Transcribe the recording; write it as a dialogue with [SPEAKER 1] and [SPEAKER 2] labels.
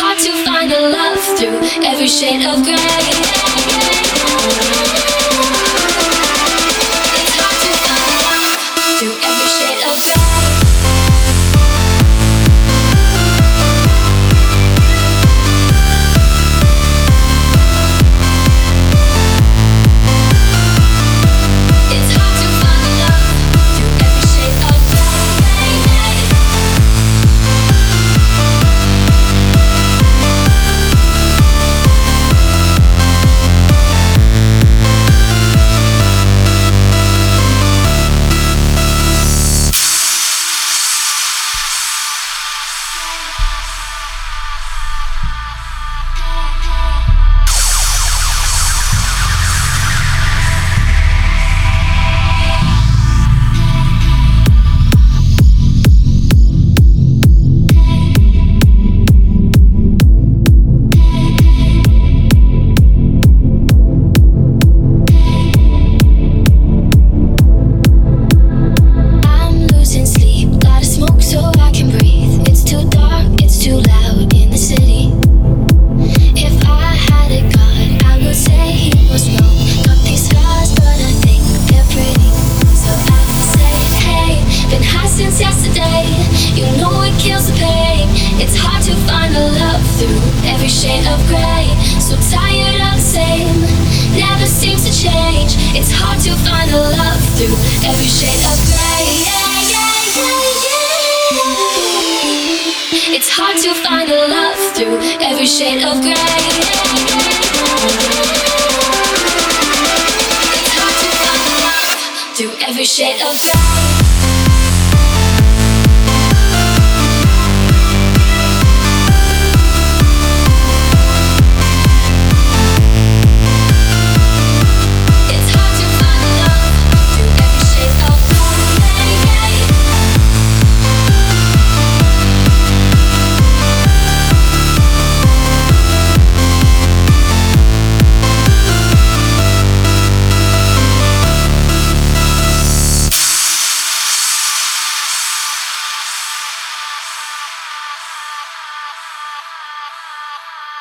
[SPEAKER 1] hard to find a love through every shade of gray. Shade of gray. So tired of the same, never seems to change. It's hard to find a love through every shade of gray. Yeah, yeah, yeah. It's hard to find a love through every shade of gray. It's hard to find a love through every shade of gray.